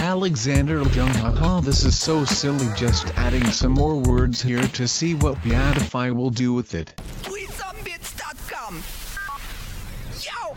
Alexander Ljung haha this is so silly just adding some more words here to see what Beatify will do with it. TweetsOnBeats.com Yo!